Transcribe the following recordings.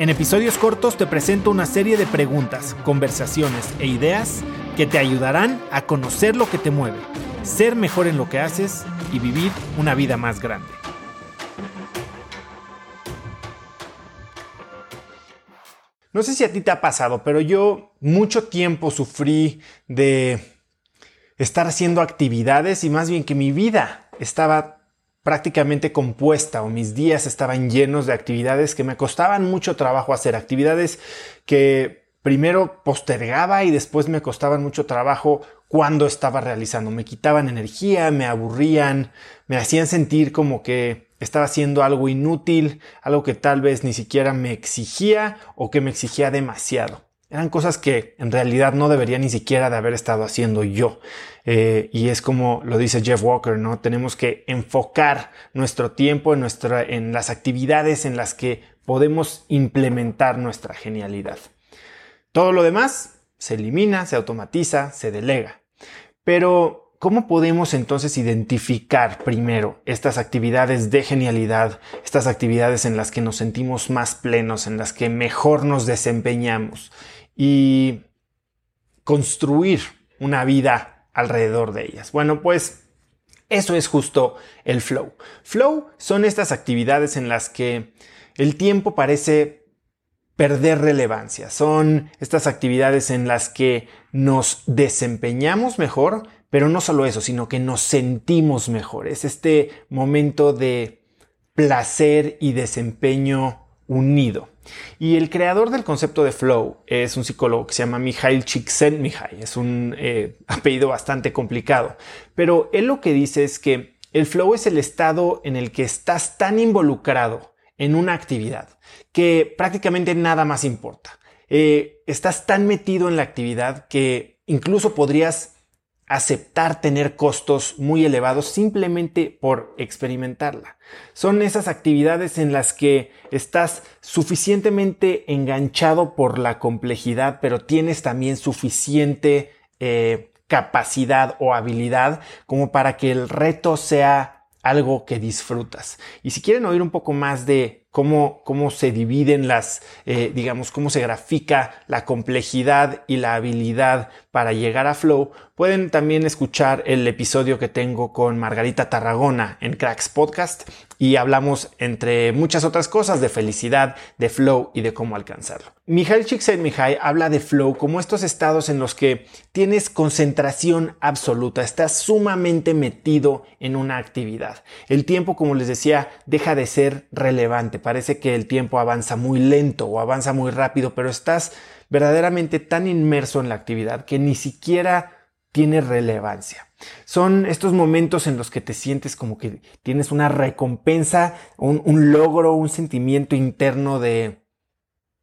En episodios cortos te presento una serie de preguntas, conversaciones e ideas que te ayudarán a conocer lo que te mueve, ser mejor en lo que haces y vivir una vida más grande. No sé si a ti te ha pasado, pero yo mucho tiempo sufrí de estar haciendo actividades y más bien que mi vida estaba prácticamente compuesta o mis días estaban llenos de actividades que me costaban mucho trabajo hacer, actividades que primero postergaba y después me costaban mucho trabajo cuando estaba realizando. Me quitaban energía, me aburrían, me hacían sentir como que estaba haciendo algo inútil, algo que tal vez ni siquiera me exigía o que me exigía demasiado. Eran cosas que en realidad no debería ni siquiera de haber estado haciendo yo. Eh, y es como lo dice Jeff Walker, ¿no? Tenemos que enfocar nuestro tiempo en, nuestra, en las actividades en las que podemos implementar nuestra genialidad. Todo lo demás se elimina, se automatiza, se delega. Pero, ¿cómo podemos entonces identificar primero estas actividades de genialidad, estas actividades en las que nos sentimos más plenos, en las que mejor nos desempeñamos? Y construir una vida alrededor de ellas. Bueno, pues eso es justo el flow. Flow son estas actividades en las que el tiempo parece perder relevancia. Son estas actividades en las que nos desempeñamos mejor, pero no solo eso, sino que nos sentimos mejor. Es este momento de placer y desempeño unido. Y el creador del concepto de flow es un psicólogo que se llama Mihail Csikszentmihalyi. Es un eh, apellido bastante complicado. Pero él lo que dice es que el flow es el estado en el que estás tan involucrado en una actividad que prácticamente nada más importa. Eh, estás tan metido en la actividad que incluso podrías aceptar tener costos muy elevados simplemente por experimentarla. Son esas actividades en las que estás suficientemente enganchado por la complejidad, pero tienes también suficiente eh, capacidad o habilidad como para que el reto sea algo que disfrutas. Y si quieren oír un poco más de cómo, cómo se dividen las, eh, digamos, cómo se grafica la complejidad y la habilidad para llegar a Flow, pueden también escuchar el episodio que tengo con Margarita Tarragona en Cracks Podcast y hablamos entre muchas otras cosas de felicidad, de flow y de cómo alcanzarlo. Mijail Csikszentmihalyi habla de flow como estos estados en los que tienes concentración absoluta, estás sumamente metido en una actividad. El tiempo, como les decía, deja de ser relevante parece que el tiempo avanza muy lento o avanza muy rápido, pero estás verdaderamente tan inmerso en la actividad que ni siquiera tiene relevancia. Son estos momentos en los que te sientes como que tienes una recompensa, un, logro, un sentimiento interno de,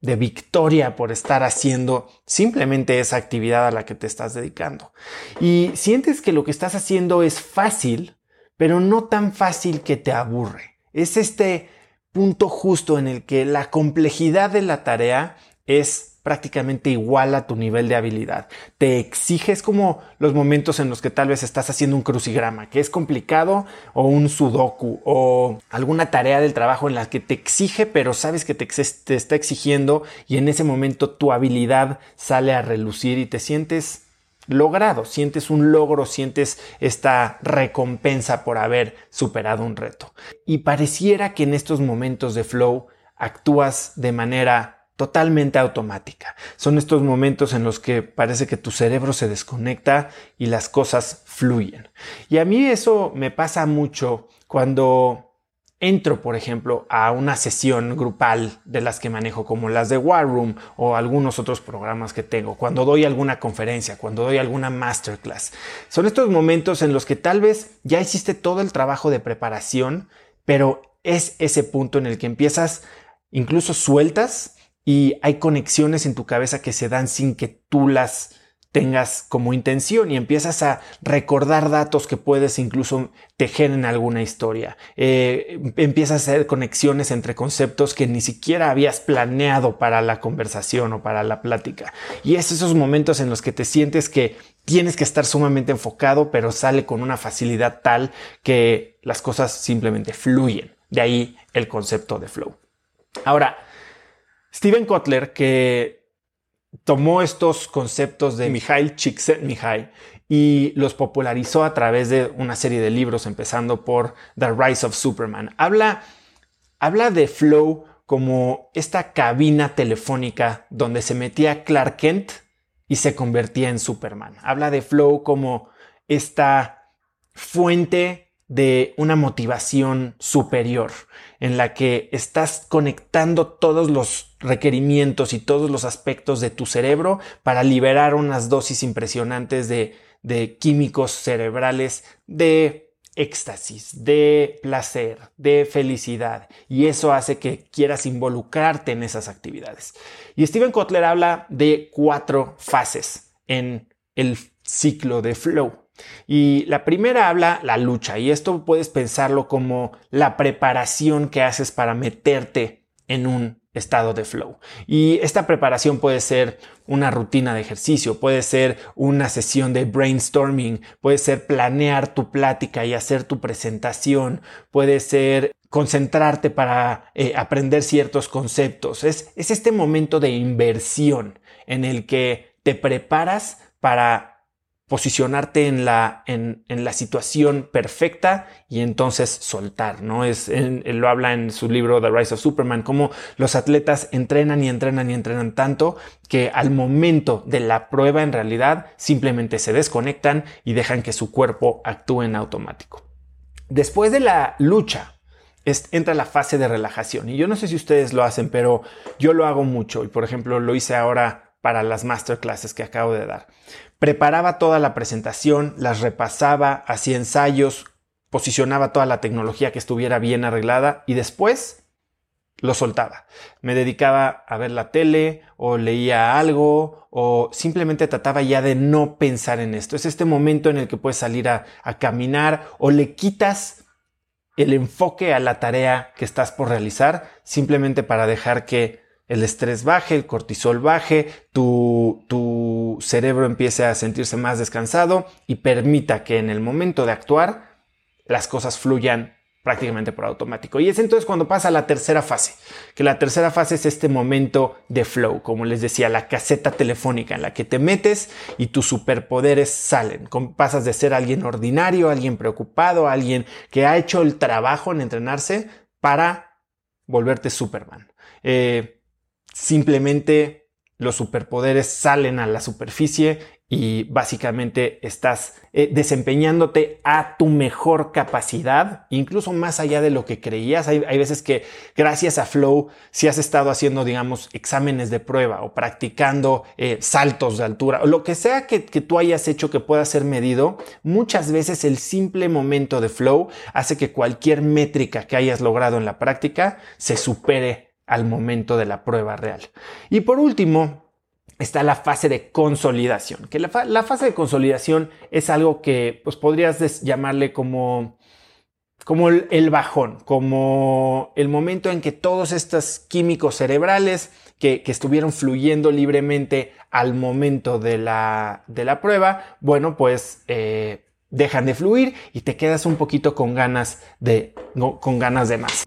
de victoria por estar haciendo simplemente esa actividad a la que te estás dedicando. Y sientes que lo que estás haciendo es fácil, pero no tan fácil que te aburre. Es este punto justo en el que la complejidad de la tarea es prácticamente igual a tu nivel de habilidad. Te exiges como los momentos en los que tal vez estás haciendo un crucigrama, que es complicado, o un sudoku, o alguna tarea del trabajo en la que te exige, pero sabes que te, te está exigiendo y en ese momento tu habilidad sale a relucir y te sientes logrado, sientes un logro, sientes esta recompensa por haber superado un reto. Y pareciera que en estos momentos de flow actúas de manera totalmente automática. Son estos momentos en los que parece que tu cerebro se desconecta y las cosas fluyen. Y a mí eso me pasa mucho cuando entro, por ejemplo, a una sesión grupal de las que manejo, como las de War Room o algunos otros programas que tengo, cuando doy alguna conferencia, cuando doy alguna masterclass. Son estos momentos en los que tal vez ya hiciste todo el trabajo de preparación, pero es ese punto en el que empiezas, incluso sueltas y hay conexiones en tu cabeza que se dan sin que tú las tengas como intención y empiezas a recordar datos que puedes incluso tejer en alguna historia. Eh, empiezas a hacer conexiones entre conceptos que ni siquiera habías planeado para la conversación o para la plática. Y es esos momentos en los que te sientes que tienes que estar sumamente enfocado, pero sale con una facilidad tal que las cosas simplemente fluyen. De ahí el concepto de flow. Ahora, Steven Kotler, que tomó estos conceptos de Mikhail Csikszentmihalyi y los popularizó a través de una serie de libros, empezando por The Rise of Superman. Habla, habla de Flow como esta cabina telefónica donde se metía Clark Kent y se convertía en Superman. Habla de Flow como esta fuente de una motivación superior en la que estás conectando todos los requerimientos y todos los aspectos de tu cerebro para liberar unas dosis impresionantes de, de químicos cerebrales de éxtasis, de placer, de felicidad. Y eso hace que quieras involucrarte en esas actividades. Y Steven Kotler habla de cuatro fases en el ciclo de flow. Y la primera habla la lucha, y esto puedes pensarlo como la preparación que haces para meterte en un estado de flow. Y esta preparación puede ser una rutina de ejercicio, puede ser una sesión de brainstorming, puede ser planear tu plática y hacer tu presentación, puede ser concentrarte para eh, aprender ciertos conceptos. Es, es este momento de inversión en el que te preparas para posicionarte en la, en, la situación perfecta y entonces soltar, ¿no? Es, lo habla en su libro The Rise of Superman, como los atletas entrenan y entrenan y entrenan tanto que al momento de la prueba en realidad simplemente se desconectan y dejan que su cuerpo actúe en automático. Después de la lucha, entra la fase de relajación. Y yo no sé si ustedes lo hacen, pero yo lo hago mucho. Y por ejemplo, lo hice ahora para las masterclasses que acabo de dar. Preparaba toda la presentación, las repasaba, hacía ensayos, posicionaba toda la tecnología que estuviera bien arreglada y después lo soltaba. Me dedicaba a ver la tele o leía algo o simplemente trataba ya de no pensar en esto. Es este momento en el que puedes salir a, a caminar o le quitas el enfoque a la tarea que estás por realizar simplemente para dejar que el estrés baje, el cortisol baje, tu, tu cerebro empiece a sentirse más descansado y permita que en el momento de actuar las cosas fluyan prácticamente por automático. Y es entonces cuando pasa la tercera fase, que la tercera fase es este momento de flow, como les decía, la caseta telefónica en la que te metes y tus superpoderes salen. Pasas de ser alguien ordinario, alguien preocupado, alguien que ha hecho el trabajo en entrenarse para volverte Superman. Eh, simplemente los superpoderes salen a la superficie y básicamente estás eh, desempeñándote a tu mejor capacidad, incluso más allá de lo que creías. Hay, veces que gracias a Flow, si has estado haciendo, digamos, exámenes de prueba o practicando eh, saltos de altura o lo que sea que, que tú hayas hecho que pueda ser medido, muchas veces el simple momento de Flow hace que cualquier métrica que hayas logrado en la práctica se supere al momento de la prueba real. Y por último, está la fase de consolidación, que la, fase de consolidación es algo que pues, podrías llamarle como, como el, bajón, como el momento en que todos estos químicos cerebrales que, estuvieron fluyendo libremente al momento de la, de la prueba, bueno, pues eh, dejan de fluir y te quedas un poquito con ganas de, con ganas de más.